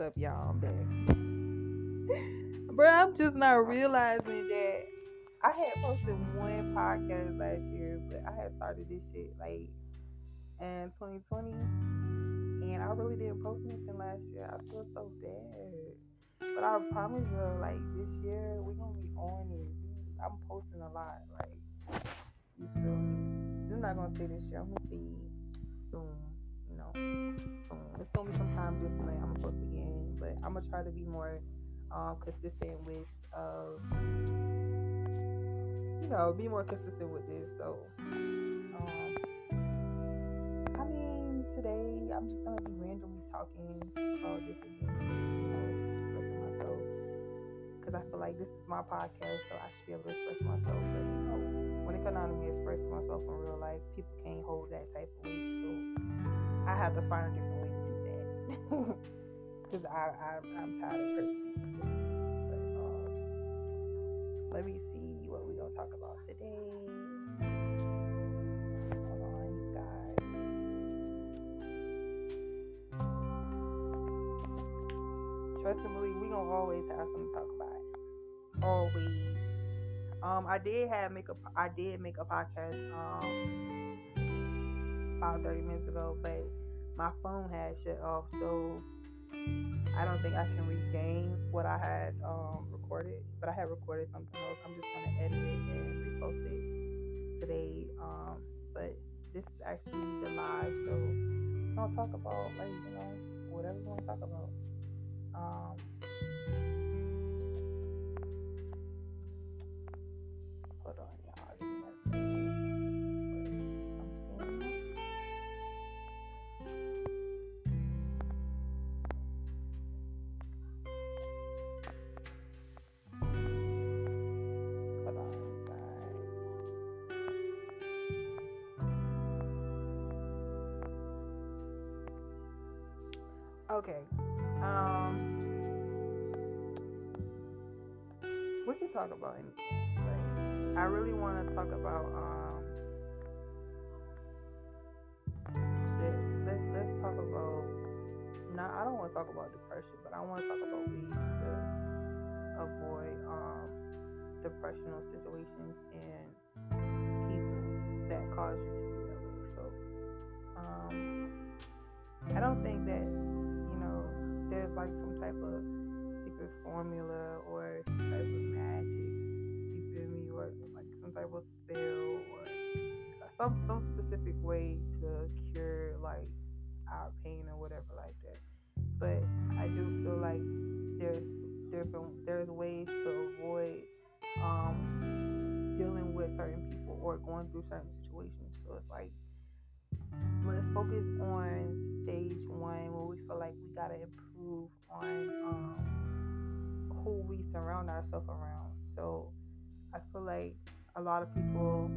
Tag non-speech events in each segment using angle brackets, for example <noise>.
Up, y'all? I'm back. <laughs> Bro, I'm just not realizing that I had posted one podcast last year, but I had started this shit like in 2020, and I really didn't post anything last year. I feel so bad. But I promise you, like this year, we're gonna be on it. I'm posting a lot, like you feel me. I'm not gonna say this year. I'm gonna see soon. Know. It's gonna be some time this month. I'm gonna post again, but I'm gonna try to be more um, consistent with. Uh, you know, be more consistent with this. So, um, I mean, today I'm just gonna be randomly talking about different things, you know, expressing myself. Because I feel like this is my podcast, so I should be able to express myself. But you know, when it comes down to me expressing myself in real life, people can't hold that type of weight. So I have to find a different way to do that. <laughs> Because I, I I'm tired of hurting. But um, let me see what we're gonna talk about today. Trust and believe, we gonna always have something to talk about. Always. Um, I did have make a, I did make a podcast um about 30 minutes ago, but my phone had shut off, so I don't think I can regain what I had um, recorded, but I had recorded something else. I'm just gonna edit it and repost it today. Um, but this is actually the live, so gonna talk about like you know whatever we want to talk about. Um, to talk about depression, but I want to talk about ways to avoid um depressional situations and people that cause you to be that way. So, um, I don't think that you know there's like some type of secret formula or some type of magic. You feel me? Or like some type of spell or some some specific way to cure like our pain or whatever like that. But I do feel like there's different there's ways to avoid um, dealing with certain people or going through certain situations. So it's like let's focus on stage one where we feel like we gotta improve on um, who we surround ourselves around. So I feel like a lot of people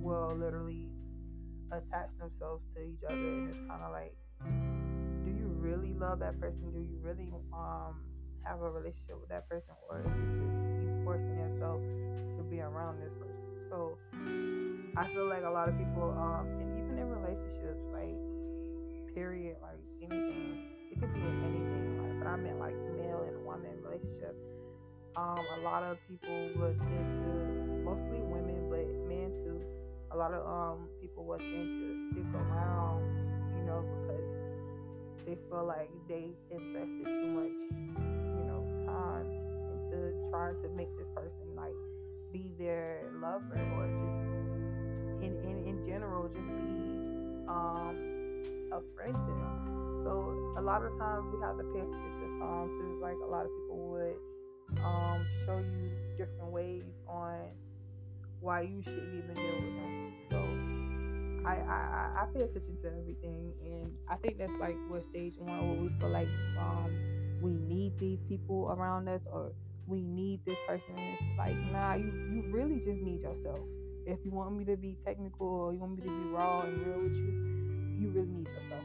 will literally attach themselves to each other, and it's kind of like, really love that person? Do you really um, have a relationship with that person, or is it just you forcing yourself to be around this person? So I feel like a lot of people, um, and even in relationships, like period, like anything, it could be in anything. Like, but I meant like male and woman relationships. Um, a lot of people would tend to, mostly women, but men too. A lot of um people would tend to stick around, you know, they feel like they invested too much, you know, time into trying to make this person like be their lover or just in in, in general just be um a friend to them. So a lot of times we have to pay attention to songs because like a lot of people would um show you different ways on why you shouldn't even deal with them. So I, I I- pay attention to everything, and I think that's like what stage one where we feel like um we need these people around us or we need this person. And it's like nah, you you really just need yourself. If you want me to be technical or you want me to be raw and real with you, you really need yourself.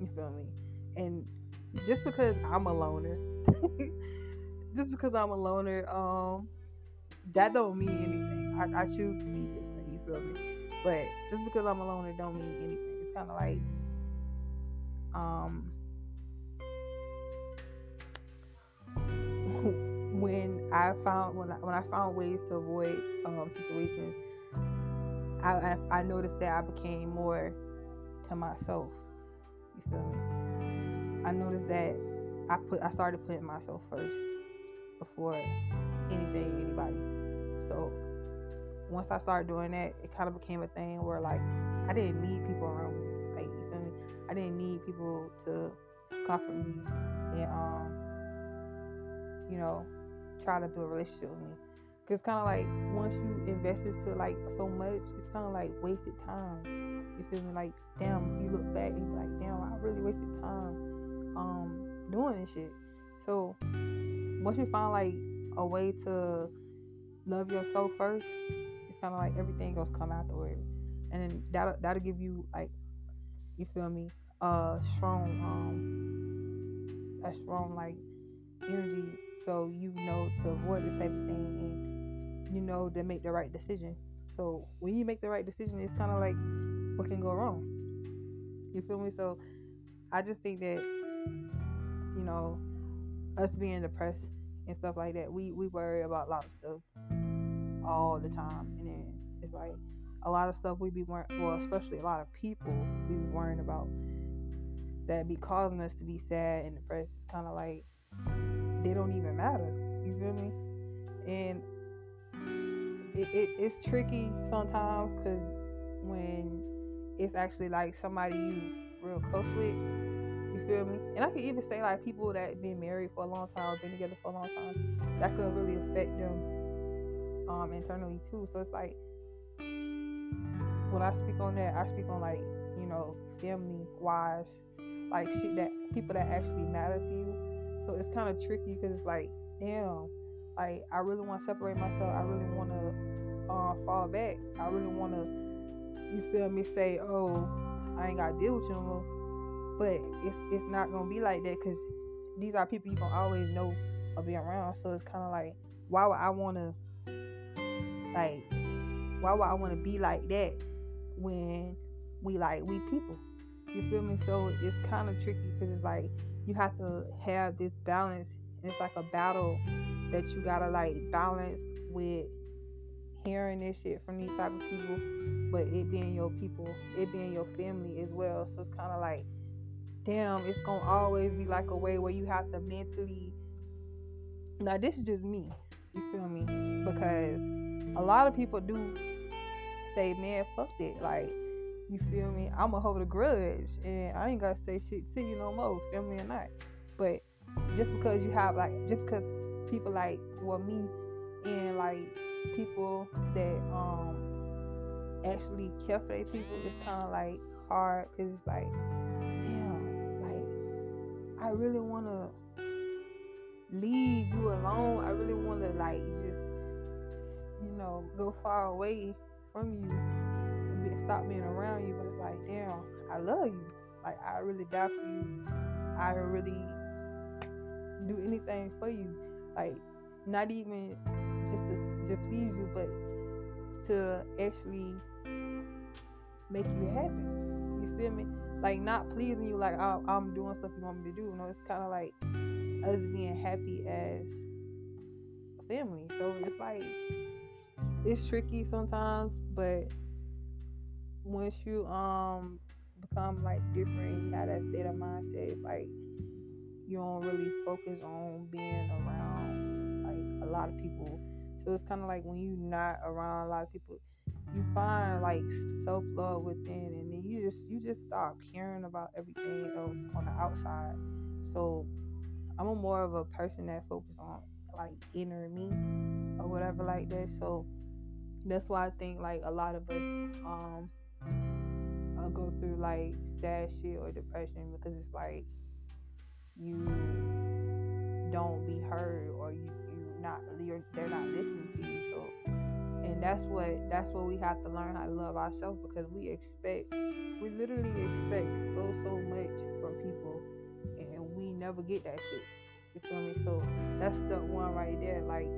You feel me? And just because I'm a loner, <laughs> just because I'm a loner, um, that don't mean anything. I, I choose to be way. You feel me? But just because I'm alone, it don't mean anything. It's kind of like, um, <laughs> when I found when I, when I found ways to avoid um, situations, I, I, I noticed that I became more to myself. You feel me? I noticed that I put I started putting myself first before anything anybody. So once I started doing that, it kind of became a thing where like I didn't need people around me. Like you feel me? I didn't need people to comfort me and um you know try to build a relationship with me. Cause kind of like once you invest into like so much, it's kind of like wasted time. You feel me? Like damn, you look back and you like, damn, I really wasted time um doing this shit. So once you find like a way to love yourself first, kind of like everything else come afterwards, and then that'll that'll give you like, you feel me, a strong um, a strong like energy, so you know to avoid this type of thing, and you know to make the right decision. So when you make the right decision, it's kind of like what can go wrong. You feel me? So I just think that you know us being depressed and stuff like that, we we worry about a lot of stuff all the time, and then it's like a lot of stuff we be worrying. Well, especially a lot of people we be worrying about that be causing us to be sad and depressed. It's kind of like they don't even matter. You feel me? And it, it, it's tricky sometimes because when it's actually like somebody you real close with you feel me? And I could even say like people that been married for a long time been together for a long time, that could really affect them um internally too. So it's like when I speak on that, I speak on like, you know, family wise, like shit that people that actually matter to you. So it's kind of tricky because it's like, damn, like I really want to separate myself. I really want to uh, fall back. I really want to, you feel me, say, oh, I ain't got to deal with you no more but it's it's not gonna be like that because these are people you gonna always know or be around. So it's kind of like, why would I wanna like, why would I wanna be like that when we like we people? You feel me? So it's kind of tricky because it's like you have to have this balance. And it's like a battle that you gotta like balance with hearing this shit from these type of people, but it being your people, it being your family as well. So it's kind of like damn, it's gonna always be like a way where you have to mentally. Now, this is just me, you feel me? Because a lot of people do say, man, fuck it. Like, you feel me? I'm gonna hold a grudge and I ain't gotta say shit to you no more, feel me or not. But just because you have, like, just because people like, well, me and like people that, um, actually care for their people, it's kind of like hard because it's like, damn like I really want to leave you alone. I really want to like just, know, go far away from you and stop being around you. But it's like, damn, I love you. Like I really die for you. I really do anything for you. Like not even just to, to please you, but to actually make you happy. You feel me? like not pleasing you like oh, I'm doing stuff you want me to do. You know, it's kind of like us being happy as family. So it's like it's tricky sometimes, but once you um become like different, you have that state of mindset. It's like you don't really focus on being around like a lot of people. So it's kind of like when you're not around a lot of people, you find like self love within, and then you just you just stop caring about everything else on the outside. So I'm a more of a person that focuses on like inner me or whatever like that. So that's why I think like a lot of us um I'll go through like sad shit or depression because it's like you don't be heard or you you not you're, they're not listening to you. So and that's what that's what we have to learn how to love ourselves because we expect we literally expect so so much from people and we never get that shit you feel me so that's step one right there like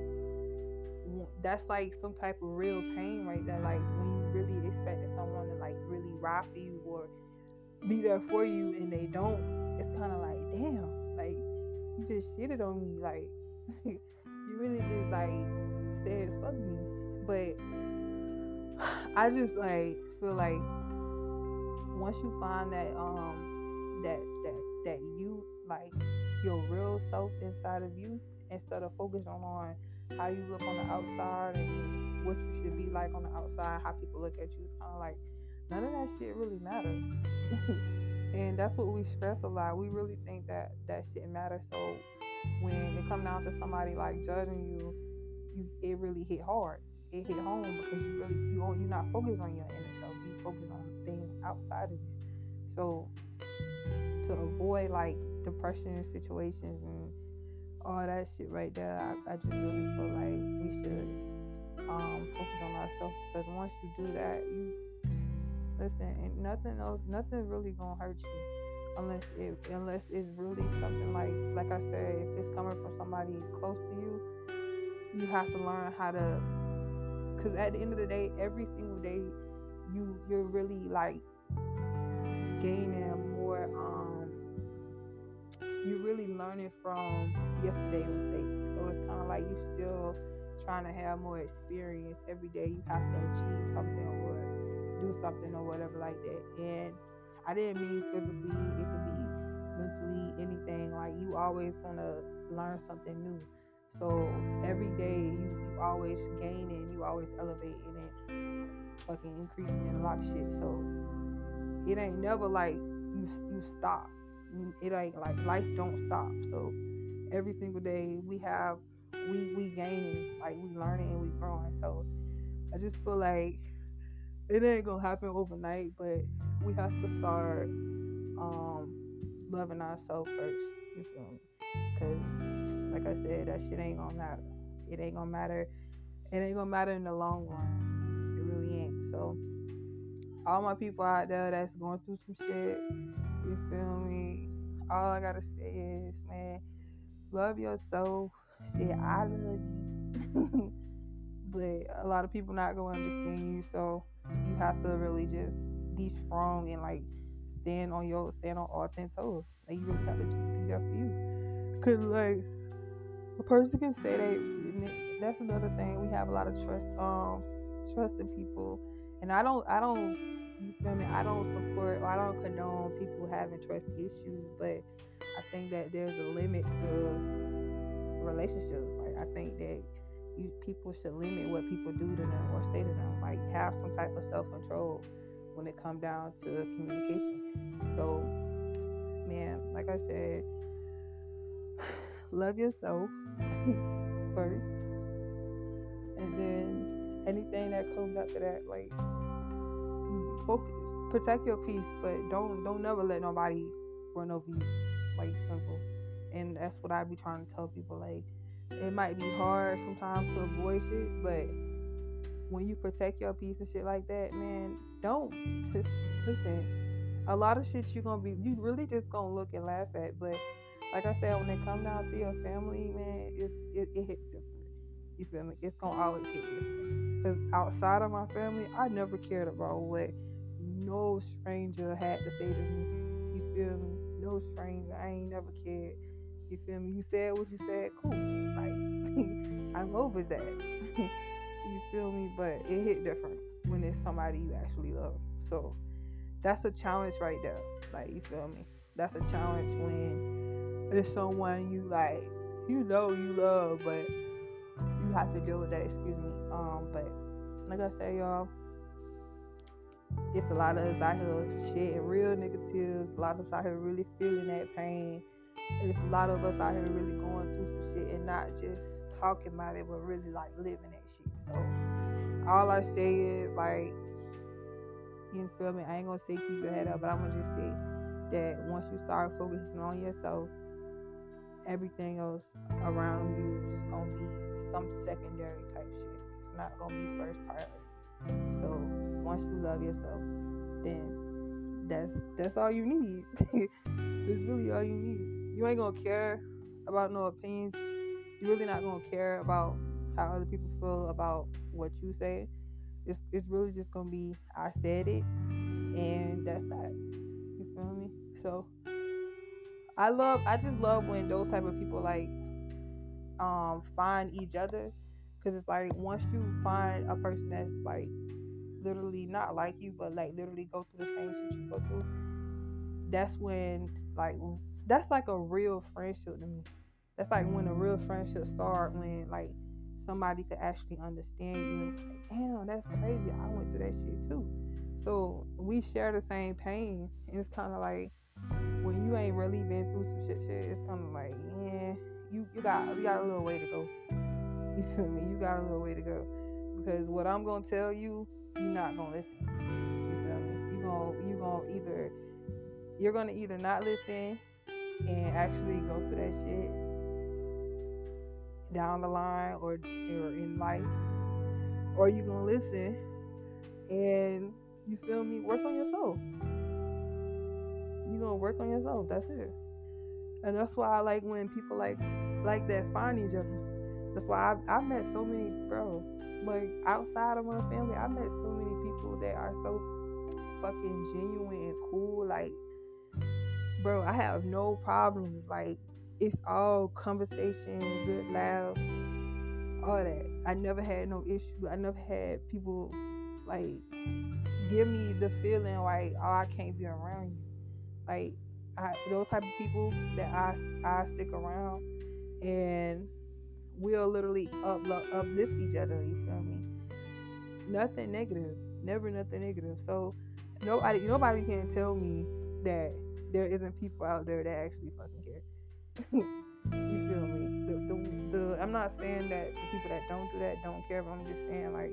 that's like some type of real pain right there like when you really expected someone to like really ride for you or be there for you and they don't it's kind of like damn like you just shitted on me like <laughs> you really just like said fuck me. But <sighs> I just like feel like once you find that um that that that you like your real self inside of you instead of focusing on how you look on the outside and what you should be like on the outside, how people look at you, it's kind of like none of that shit really matters. <laughs> and that's what we stress a lot. We really think that that shit matters. So when it comes down to somebody like judging you, you it really hit hard. It hit home because you really you you're not focused on your inner self. You focus on things outside of you. So to avoid like depression situations and all that shit right there, I, I just really feel like we should um, focus on ourselves because once you do that, you listen, and nothing else, nothing really gonna hurt you unless it unless it's really something like like I said, if it's coming from somebody close to you, you have to learn how to. Because at the end of the day, every single day, you you're really like gaining more. Um, you're really learning from yesterday's mistakes. So it's kind of like you're still trying to have more experience every day. You have to achieve something or do something or whatever like that. And I didn't mean physically. It could be mentally, anything. Like you always gonna learn something new. So every day you, you always gaining, you always elevating and fucking increasing in a lot of shit. So it ain't never like you you stop. It ain't like life don't stop. So every single day we have we we gaining, like we learning and we growing. So I just feel like it ain't gonna happen overnight, but we have to start um, loving ourselves first. You feel me? Cause like I said, that shit ain't gonna matter. It ain't gonna matter. It ain't gonna matter in the long run. It really ain't. So all my people out there that's going through some shit, you feel me? All I gotta say is, man, love yourself. Shit, I love you. <laughs> but a lot of people not gonna understand you, so you have to really just be strong and like stand on your stand on all ten toes. Like you really have to just be there for you. Cause like a person can say that that's another thing. We have a lot of trust um trust in people. And I don't I don't you feel me? I don't support or I don't condone people having trust issues, but I think that there's a limit to relationships. Like I think that you people should limit what people do to them or say to them. Like have some type of self control when it comes down to communication. So, man, like I said, <sighs> love yourself <laughs> first, and then anything that comes after that, like focus, protect your peace, but don't don't never let nobody run over you. Like simple, and that's what I be trying to tell people. Like it might be hard sometimes to avoid shit, but when you protect your peace and shit like that, man, don't listen. A lot of shit you gonna be, you really just gonna look and laugh at. But like I said, when it come down to your family, man, it's it, it hits different. You feel me? It's gonna always hit different. Cause outside of my family, I never cared about what no stranger had to say to me. You feel me? No stranger. I ain't never cared. You feel me? You said what you said, cool. Like <laughs> I'm over that. <laughs> You feel me? But it hit different when it's somebody you actually love. So that's a challenge right there. Like you feel me? That's a challenge when it's someone you like, you know you love, but have to deal with that. Excuse me. Um, but like I say, y'all, it's a lot of us out here shedding real negatives. A lot of us out here really feeling that pain. It's a lot of us out here really going through some shit and not just talking about it, but really like living that shit. So all I say is like, you feel me? I ain't gonna say keep your head up, but I'm gonna just say that once you start focusing on yourself, everything else around you just gonna be some secondary type shit. It's not gonna be first priority. So once you love yourself, then that's that's all you need. <laughs> it's really all you need. You ain't gonna care about no opinions. You're really not gonna care about how other people feel about what you say. It's it's really just gonna be I said it and that's that. You feel me? So I love I just love when those type of people like um find each other. Because it's like once you find a person that's like literally not like you but like literally go through the same shit you go through that's when like that's like a real friendship to me. That's like when a real friendship start when like somebody could actually understand you. Like, damn that's crazy. I went through that shit too. So we share the same pain. And it's kind of like when you ain't really been through some shit shit it's kind of like yeah you you got you got a little way to go <laughs> you feel me you got a little way to go because what i'm gonna tell you you're not gonna listen you feel me you gonna you gonna either you're gonna either not listen and actually go through that shit down the line or, or in life, or you gonna listen and you feel me, work on yourself. You gonna work on yourself. That's it. And that's why I like when people like like that find each other. That's why I've, I've met so many, bro. Like outside of my family, I met so many people that are so fucking genuine and cool. Like, bro, I have no problems. Like, it's all conversation, good laugh, all that. I never had no issue. I never had people like give me the feeling like, oh, I can't be around you. Like, I, those type of people that I I stick around and we'll literally up, uplift each other. You feel me? Nothing negative. Never nothing negative. So nobody nobody can tell me that there isn't people out there that actually fucking care. <laughs> you feel me? The, the, the, I'm not saying that the people that don't do that don't care, but I'm just saying like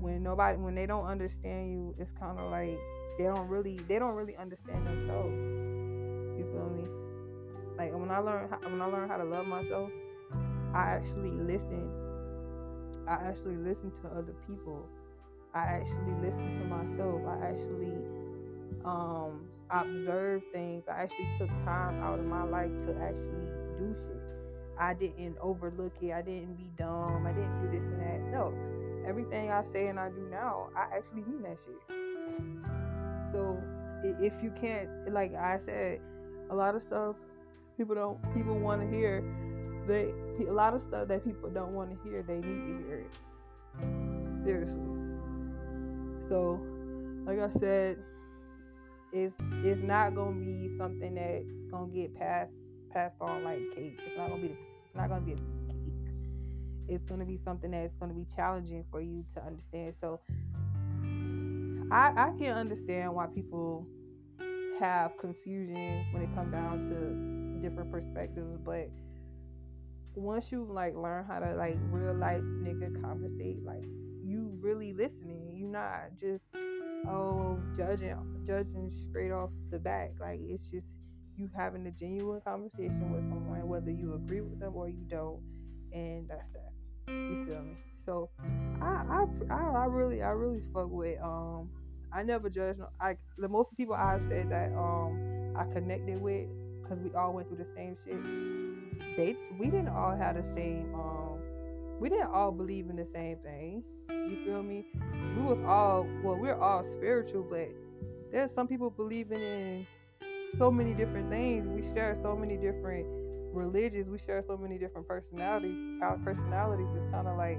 when nobody when they don't understand you, it's kind of like they don't really they don't really understand themselves. You feel me? Like when I learn when I learn how to love myself, I actually listen. I actually listen to other people. I actually listen to myself. I actually um observe things. I actually took time out of my life to actually do shit. I didn't overlook it. I didn't be dumb. I didn't do this and that. No. Everything I say and I do now, I actually mean that shit. So if you can't, like I said, a lot of stuff people don't people want to hear. They a lot of stuff that people don't want to hear. They need to hear it. Seriously. So, like I said, it's it's not gonna be something that's gonna get passed passed on like cake. It's not gonna be it's not gonna be a cake. It's gonna be something that's gonna be challenging for you to understand. So I I can understand why people have confusion when it comes down to different perspectives, but once you like learn how to like real life nigga conversate, like you really listening. You're not just oh judging judging straight off the back. Like it's just you having a genuine conversation with someone, whether you agree with them or you don't, and that's that. You feel me? So I I I, I really I really fuck with um I never judge. I the most people I've said that um I connected with because we all went through the same shit. They we didn't all have the same um we didn't all believe in the same thing. You feel me? We was all well, we're all spiritual, but there's some people believing in so many different things. We share so many different religions. We share so many different personalities. Our personalities is kind of like,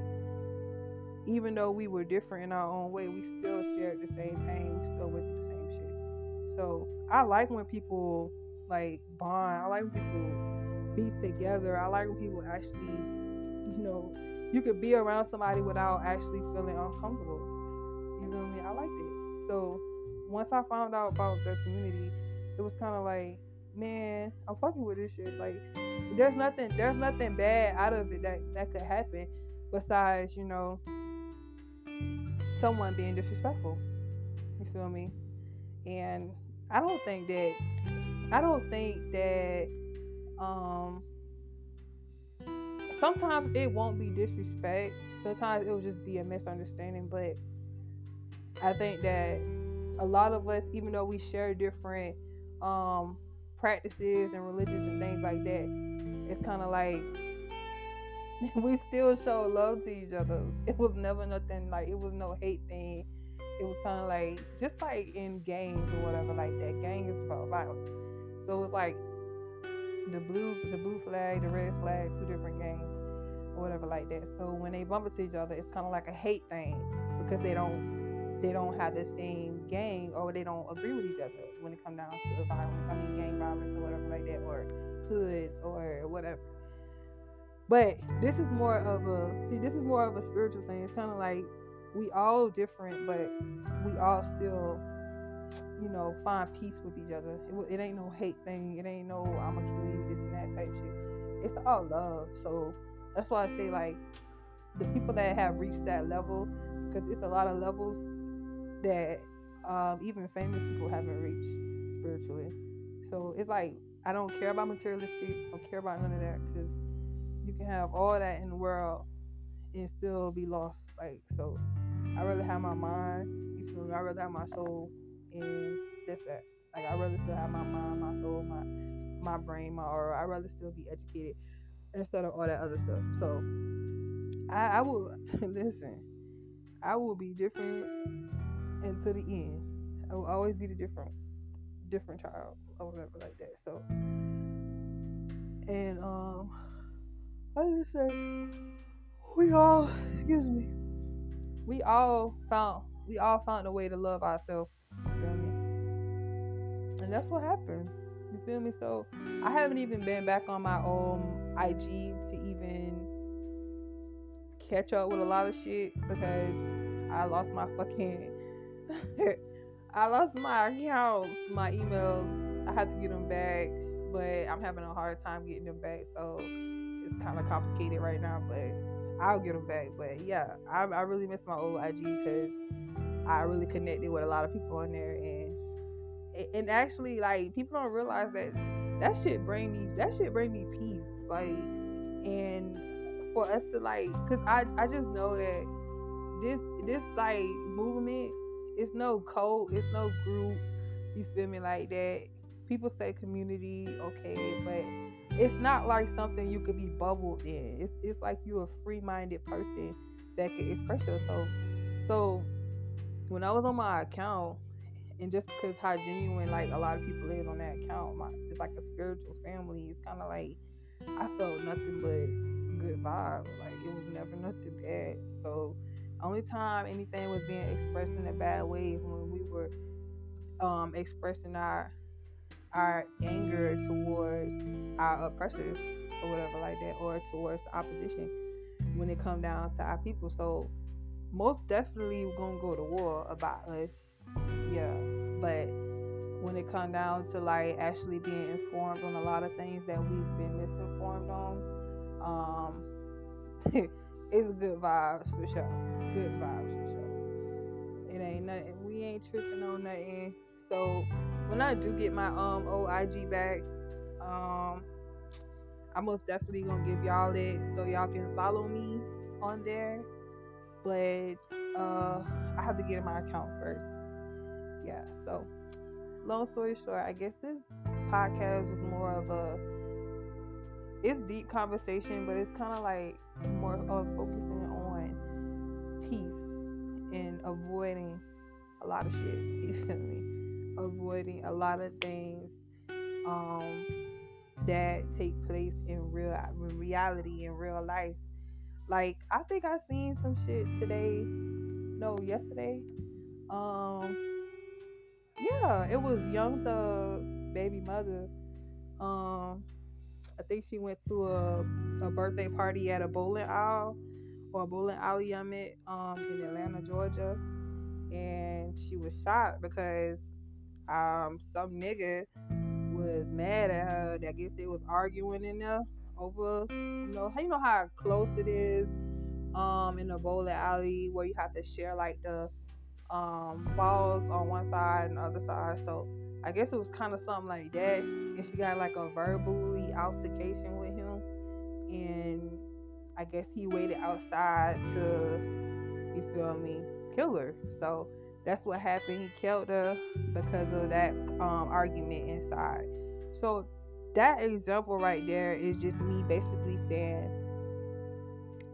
even though we were different in our own way, we still shared the same pain. We still went through the same shit. So I like when people like bond. I like when people be together. I like when people actually, you know, you could be around somebody without actually feeling uncomfortable. You know what I mean? I liked it. So once I found out about the community, it was kind of like, man, I'm fucking with this shit. Like, there's nothing, there's nothing bad out of it that that could happen, besides you know, someone being disrespectful. You feel me? And I don't think that, I don't think that, um, sometimes it won't be disrespect. Sometimes it will just be a misunderstanding. But I think that a lot of us, even though we share different um, practices and religions and things like that, it's kind of like <laughs> we still show love to each other. It was never nothing like it was no hate thing. It was kind of like just like in games or whatever like that. Gang is about violence, so it's like the blue the blue flag, the red flag, two different gangs or whatever like that. So when they bump into each other, it's kind of like a hate thing because they don't they don't have the same gang or they don't agree with each other when it comes down to violence. I mean, gang violence or whatever like that, or hoods or whatever. But this is more of a see. This is more of a spiritual thing. It's kind of like we all different, but we all still you know, find peace with each other. It, it ain't no hate thing. It ain't no I'm gonna kill you, this and that type shit. It's all love. So that's why I say like the people that have reached that level, because it's a lot of levels that um, even famous people haven't reached spiritually. So it's like I don't care about materialistic. I don't care about none of that because you can have all that in the world and still be lost. Like so, I rather have my mind. You feel me? I rather have my soul and that's that. Like I rather still have my mind, my soul, my my brain, my aura. I rather still be educated instead of all that other stuff. So I, I will <laughs> listen. I will be different until the end. I will always be the different different child or whatever like that. So and um I just say we all excuse me. We all found we all found a way to love ourselves You feel me? And that's what happened. You feel me? So I haven't even been back on my own IG to even catch up with a lot of shit because I lost my fucking <laughs> I lost my account, my emails. I had to get them back, but I'm having a hard time getting them back. So kind of complicated right now, but I'll get them back. But yeah, I, I really miss my old IG because I really connected with a lot of people on there, and and actually, like people don't realize that that shit bring me that shit bring me peace, like, and for us to like, cause I I just know that this this like movement, it's no code, it's no group, you feel me like that. People say community, okay, but it's not like something you could be bubbled in. It's it's like you're a free minded person that can express yourself. So when I was on my account, and just because how genuine like a lot of people is on that account, my it's like a spiritual family. It's kind of like I felt nothing but good vibe. Like it was never nothing bad. So only time anything was being expressed in a bad way is when we were um, expressing our our anger towards our oppressors or whatever like that, or towards the opposition when it come down to our people. So most definitely we're gonna go to war about us. Yeah. But when it come down to like actually being informed on a lot of things that we've been misinformed on, um <laughs> it's good vibes for sure. Good vibes for sure. It ain't nothing we ain't tripping on nothing. So when I do get my um old IG back, um I'm most definitely gonna give y'all it so y'all can follow me on there but uh, I have to get in my account first. Yeah, so long story short, I guess this podcast was more of a it's deep conversation, but it's kind of like more of focusing on peace and avoiding a lot of shit. <laughs> You feel me? Avoiding a lot of things um, that take place in real in reality in real life like I think I seen some shit today. No, yesterday. Um yeah, it was Young Thug baby mother. Um I think she went to a, a birthday party at a bowling alley or a bowling alley I met um in Atlanta, Georgia. And she was shot because um some nigga was mad at her. I guess they was arguing in there over, you know, how you know how close it is um in a bowling alley where you have to share like the um balls on one side and the other side. So I guess it was kind of something like that. And she got like a verbally altercation with him, and I guess he waited outside to, you feel me, kill her. So that's what happened. He killed her because of that um, argument inside. So that example right there is just me basically saying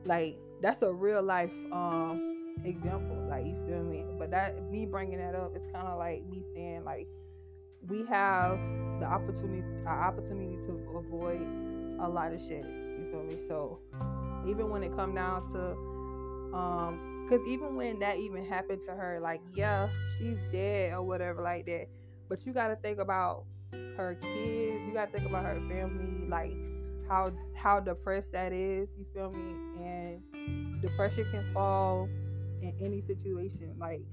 like that's a real life um example like you feel me but that me bringing that up is kind of like me saying like we have the opportunity opportunity to avoid a lot of shit. You feel me? So even when it come down to um because even when that even happened to her, like, yeah, she's dead or whatever like that. But you got to think about her kids. You got to think about her family, like how how depressed that is. You feel me? And depression can fall in any situation. Like,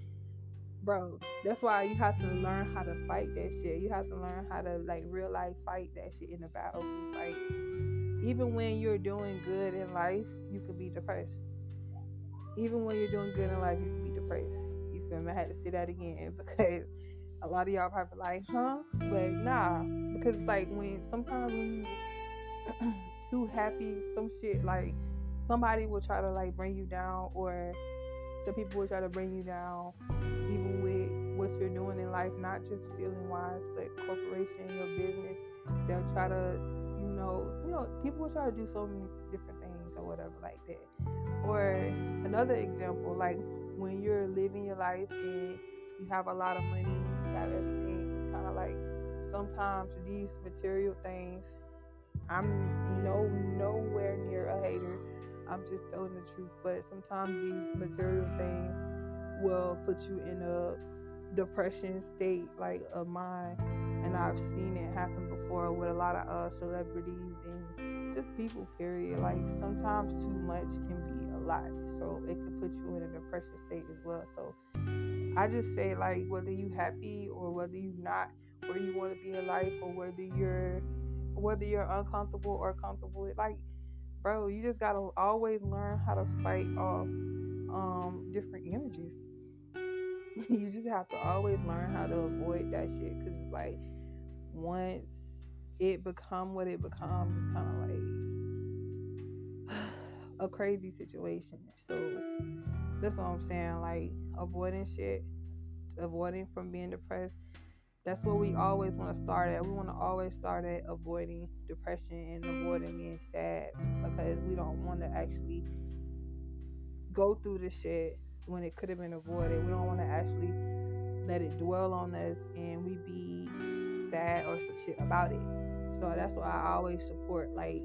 bro, that's why you have to learn how to fight that shit. You have to learn how to like real life fight that shit in the battle. Like, even when you're doing good in life, you could be depressed even when you're doing good in life, you can be depressed. You feel me? I had to say that again <laughs> because a lot of y'all probably like, huh? But nah, because like when sometimes when you <clears throat> too happy, some shit like somebody will try to like bring you down, or some people will try to bring you down, even with what you're doing in life, not just feeling wise, but corporation, your business. They'll try to, you know, you know, people will try to do so many different or whatever like that. Or another example, like when you're living your life and you have a lot of money, you have everything, it's kind of like sometimes these material things, I'm no nowhere near a hater. I'm just telling the truth. But sometimes these material things will put you in a depression state, like of mind. And I've seen it happen before with a lot of uh, celebrities and just people. Period. Like sometimes too much can be a lot. So it can put you in a depression state as well. So I just say like whether you happy or whether you not where you want to be in life or whether you're whether you're uncomfortable or comfortable, like bro, you just gotta always learn how to fight off um different energies. <laughs> you just have to always learn how to avoid that shit because it's like once it become what it becomes, it's kind of like <sighs> a crazy situation. So that's what I'm saying. Like avoiding shit, avoiding from being depressed. That's what we always want to start at. We want to always start at avoiding depression and avoiding being sad because we don't want to actually go through the shit when it could have been avoided. We don't want to actually let it dwell on us and we be sad or some shit about it. So that's why I always support like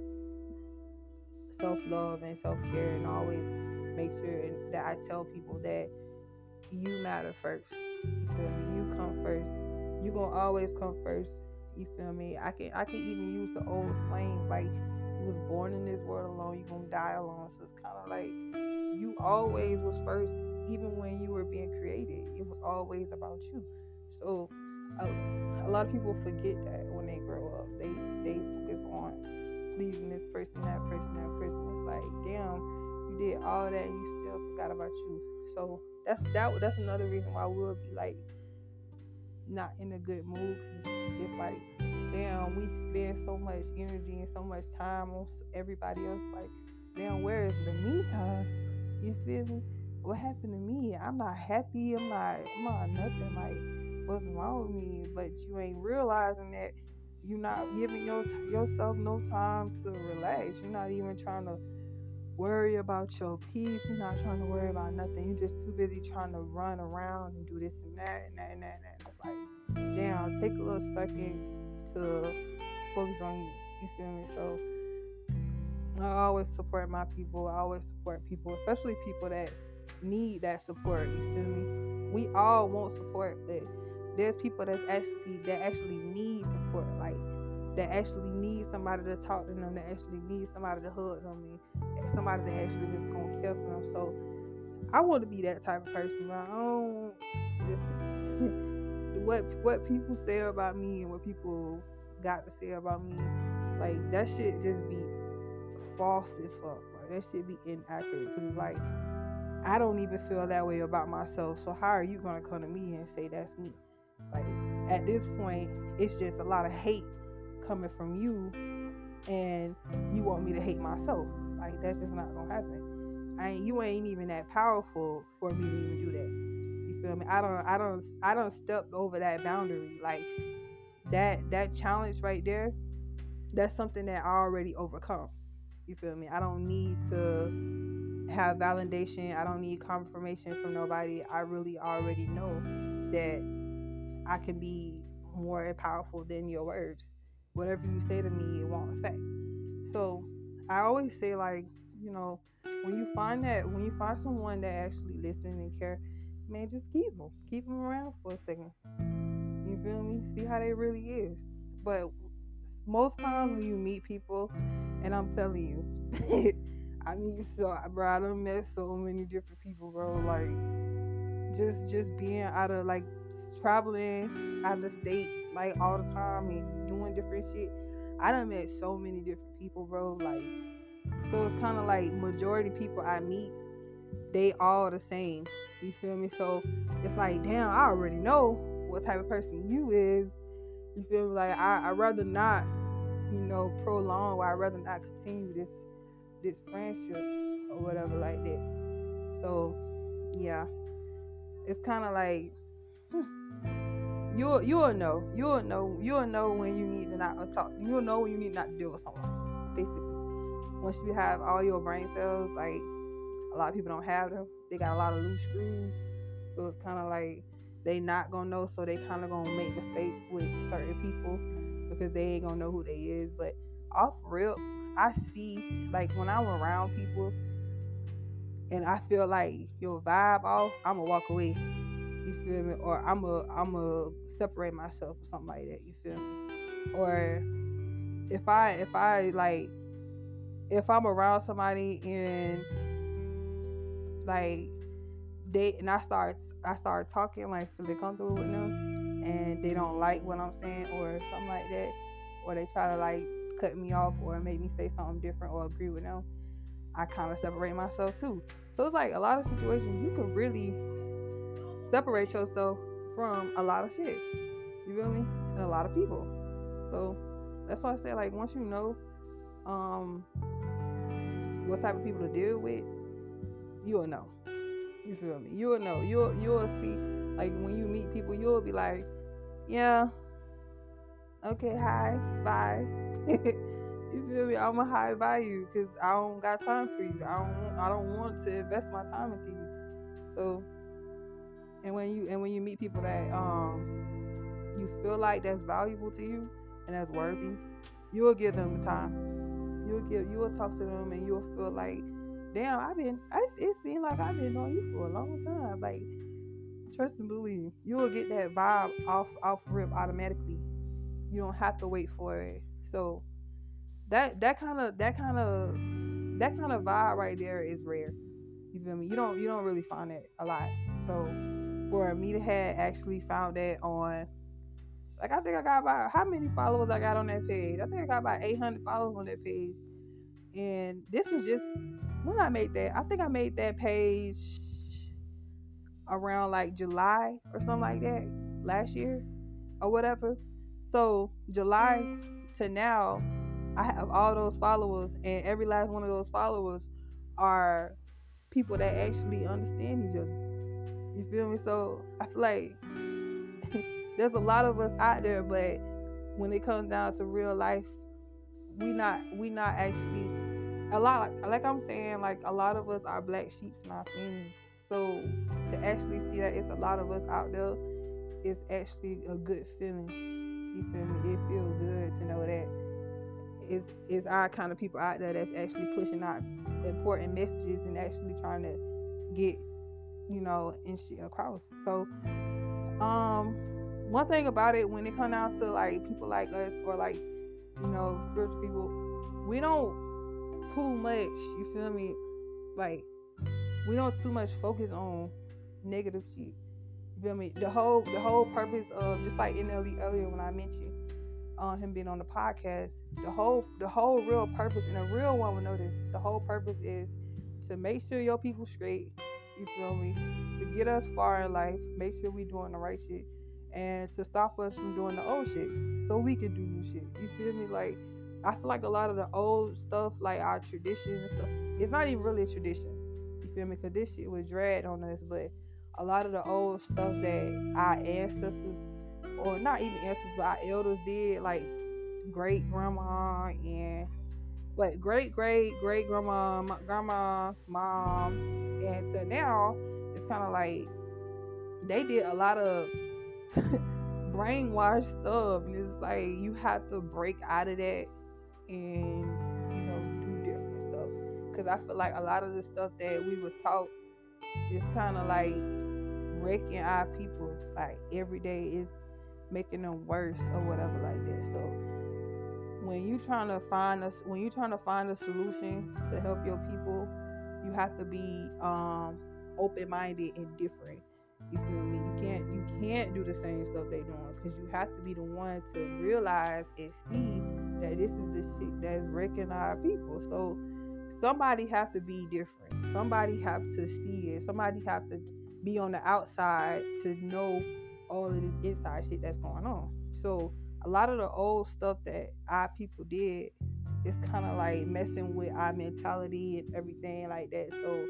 self love and self care, and always make sure that I tell people that you matter first. You feel me? You come first. You gonna always come first. You feel me? I can I can even use the old slang like you was born in this world alone. You gonna die alone. So it's kind of like you always was first, even when you were being created. It was always about you. So a, a lot of people forget that when they grow up. Pleasing this person, that person, that person. It's like, damn, you did all that and you still forgot about you. So that's that. That's another reason why we'll be like not in a good mood because it's like, damn, we spend so much energy and so much time on everybody else. Like, damn, where is the me time? You feel me? What happened to me? I'm not happy. I'm not. I'm not nothing. Like, what's wrong with me? But you ain't realizing that you're not giving your, yourself no time to relax. You're not even trying to worry about your peace. You're not trying to worry about nothing. You're just too busy trying to run around and do this and that and that and that. And It's like, damn, take a little second to focus on you. You feel me? So I always support my people. I always support people, especially people that need that support. You feel me? We all want support, but there's people that actually that actually need support, like that actually need somebody to talk to them, that actually need somebody to hug them, and somebody that actually just gonna care for them. So I want to be that type of person, but I don't <laughs> what what people say about me and what people got to say about me, like that shit just be false as fuck. Like that shit be inaccurate because like I don't even feel that way about myself. So how are you gonna come to me and say that's me? Like at this point, it's just a lot of hate coming from you, and you want me to hate myself. Like that's just not gonna happen. I ain't, you ain't even that powerful for me to even do that. You feel me? I don't I don't I don't step over that boundary. Like that that challenge right there, that's something that I already overcome. You feel me? I don't need to have validation. I don't need confirmation from nobody. I really already know that I can be more powerful than your words. Whatever you say to me, it won't affect. So I always say like, you know, when you find that when you find someone that actually listens and care, man, just keep them, keep them around for a second. You feel me? See how they really is. But most times when you meet people, and I'm telling you, <laughs> I mean, so bro, I done met so many different people, bro. Like, just just being out of like traveling out of the state like all the time and doing different shit. I done met so many different people, bro. Like, so it's kind of like majority people I meet, they all the same. You feel me? So it's like, damn, I already know what type of person you is. You feel me? Like I I rather not, you know, prolong or I'd rather not continue this this friendship or whatever like that. So yeah, it's kind of like you'll you'll know you'll know you'll know when you need to not talk. You'll know when you need not to deal with someone. Basically, once you have all your brain cells, like a lot of people don't have them. They got a lot of loose screws, so it's kind of like they not gonna know. So they kind of gonna make mistakes with certain people because they ain't gonna know who they is. But off real, I see like when I'm around people and I feel like your vibe off, I'ma walk away. You feel me? Or I'ma I'ma separate myself or something like that. You feel me? Or if I if I like if I'm around somebody and like they and I start I start talking like really comfortable with them and they don't like what I'm saying or something like that or they try to like cut me off or make me say something different or agree with them, I kind of separate myself too. So it's like a lot of situations you can really separate yourself from a lot of shit. You feel me? And a lot of people. So that's why I say like once you know um what type of people to deal with, you'll know. You feel me? You'll know. You'll you'll see like when you meet people, you'll be like, yeah, okay, hi, bye. <laughs> you feel me? I'm a high you because I don't got time for you. I don't I don't want to invest my time into you. So and when you and when you meet people that um you feel like that's valuable to you and that's worthy, you will give them the time. You'll give you will talk to them and you'll feel like, damn, I've been I, it seems like I've been knowing you for a long time. Like trust and believe. You will get that vibe off off rip automatically. You don't have to wait for it. So that that kind of that kind of that kind of vibe right there is rare. You feel me? You don't you don't really find it a lot. So for have actually found that on like I think I got about how many followers I got on that page? I think I got about 800 followers on that page. And this was just when I made that. I think I made that page around like July or something like that last year or whatever. So July to now, I have all those followers, and every last one of those followers are people that actually understand each other. You feel me? So I feel like <laughs> there's a lot of us out there, but when it comes down to real life, we not we not actually a lot like I'm saying like a lot of us are black sheep in our family. So to actually see that it's a lot of us out there is actually a good feeling. You feel me? It feels good to know that it's, it's our kind of people out there that's actually pushing out important messages and actually trying to get, you know, and shit across. So, um, one thing about it when it comes down to like people like us or like, you know, spiritual people, we don't too much, you feel me? Like, we don't too much focus on negative shit. You feel me? The whole the whole purpose of just like NLE earlier when I mentioned um, him being on the podcast, the whole the whole real purpose and a real one will know this. The whole purpose is to make sure your people straight. You feel me? To get us far in life, make sure we doing the right shit, and to stop us from doing the old shit, so we can do new shit. You feel me? Like I feel like a lot of the old stuff, like our traditions and stuff, it's not even really a tradition. You feel me? Cause this shit was dragged on us, but a lot of the old stuff that our ancestors, or not even ancestors, but our elders did, like great grandma and but great great great grandma, grandma, mom, and to now it's kind of like they did a lot of <laughs> brainwashed stuff. And it's like you have to break out of that and, you know, do different stuff. Because I feel like a lot of the stuff that we was taught is kind of like wrecking our people. Like every day is making them worse or whatever like that. So when you trying to find us when you trying to find a solution to help your people, you have to be um open minded and different. You feel me? You can't you can't do the same stuff they doing because you have to be the one to realize and see that this is the shit that's wrecking our people. So somebody have to be different. Somebody have to see it. Somebody have to be on the outside to know all of this inside shit that's going on. So a lot of the old stuff that our people did is kind of like messing with our mentality and everything like that. So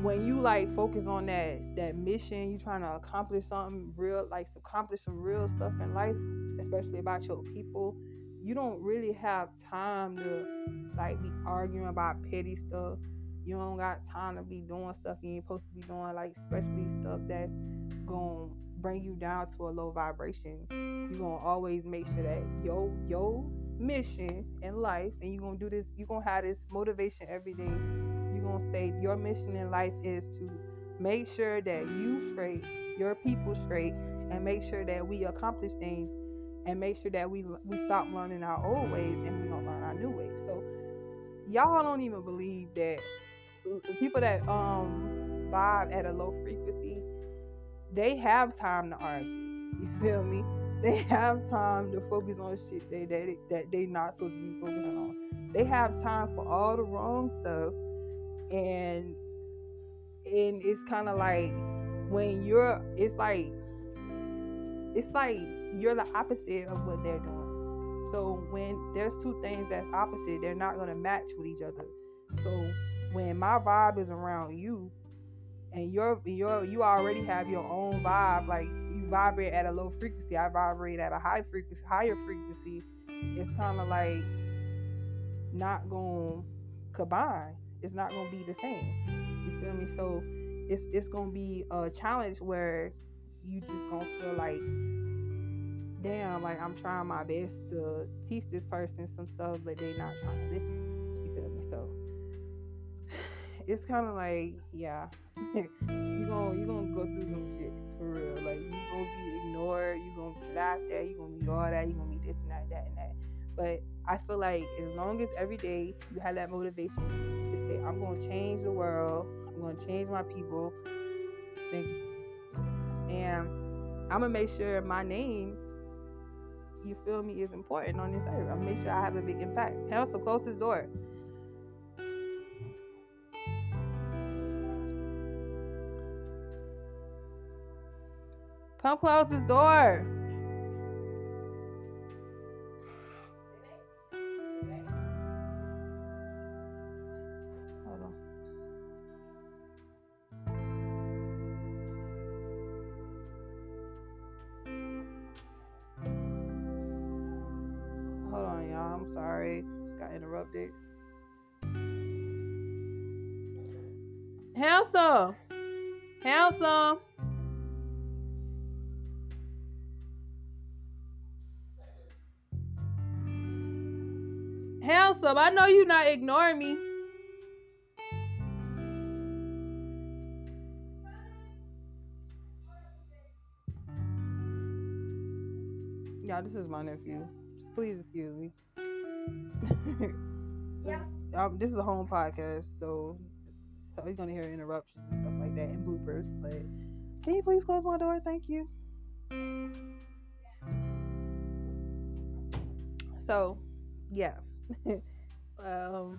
when you like focus on that that mission, you trying to accomplish something real, like accomplish some real stuff in life, especially about your people. You don't really have time to like be arguing about petty stuff. You don't got time to be doing stuff you ain't supposed to be doing, like especially stuff that's gonna bring you down to a low vibration. You're gonna always make sure that yo yo mission in life and you're gonna do this, you're gonna have this motivation every day You're to say your mission in life is to make sure that you straight, your people straight, and make sure that we accomplish things and make sure that we we stop learning our old ways and we gonna learn our new ways. So y'all don't even believe that people that um vibe at a low frequency, they have time to argue. You feel me? They have time to focus on shit they that that they not supposed to be focusing on. They have time for all the wrong stuff and and it's kind of like when you're it's like it's like you're the opposite of what they're doing so when there's two things that's opposite they're not to match with each other so when my vibe is around you and you're you already have your own vibe like you vibrate at a low frequency i vibrate at a high frequency higher frequency it's kind of like not to combine it's not gonna be the same. You feel me? So it's it's gonna be a challenge where you just gonna feel like damn, like I'm trying my best to teach this person some stuff, but they not trying to listen. It's kind of like, yeah, <laughs> you gonna you gonna go through some shit for real. Like you gonna be ignored, you gonna be laughed at, you gonna be all that, you gonna be this and that, that and that. But I feel like as long as every day you have that motivation to say, I'm to change the world. I'm to change my people. Thank you. And I'm to make sure my name, you feel me, is important on this earth. To make sure I have a big impact. Hell, so close this door. Come close this door. Hold on. Hold on, y'all, I'm sorry, just got interrupted. Handsome. Handsome. Handsome, I know you're not ignoring me. Yeah, this is my nephew. Please excuse me. <laughs> yeah. Um, this is a home podcast, so so you're gonna hear interruptions and stuff like that and bloopers. But can you please close my door? Thank you. So, yeah. <laughs> um,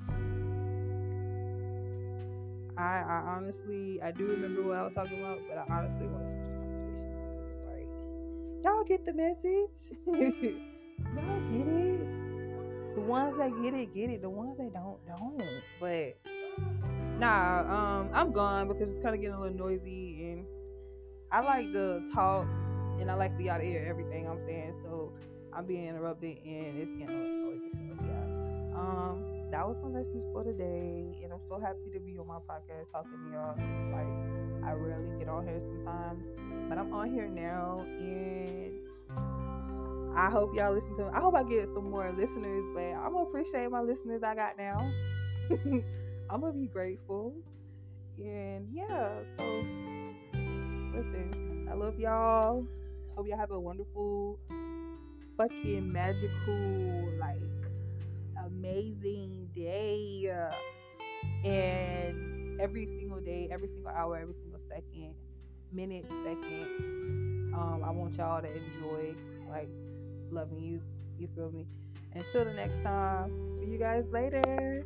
I, I honestly, I do remember what I was talking about, but I honestly want to switch the conversation like, y'all get the message. <laughs> y'all get it the ones that get it, get it. The ones that don't, don't. But nah, um, I'm gone because it's kind of getting a little noisy, and I like to talk, and I like to be out of here everything I'm saying. So I'm being interrupted, and it's getting a little noisy. Um, that was my message for today, and I'm so happy to be on my podcast talking to y'all. Like I rarely get on here sometimes, but I'm on here now, and I hope y'all listen to. Me. I hope I get some more listeners, but I'm gonna appreciate my listeners I got now. <laughs> I'm gonna be grateful, and yeah. So listen, I love y'all. Hope y'all have a wonderful, fucking magical, like amazing day. And every single day, every single hour, every single second, minute, second, um, I want y'all to enjoy like loving you. You feel me? Until the next time, see you guys later.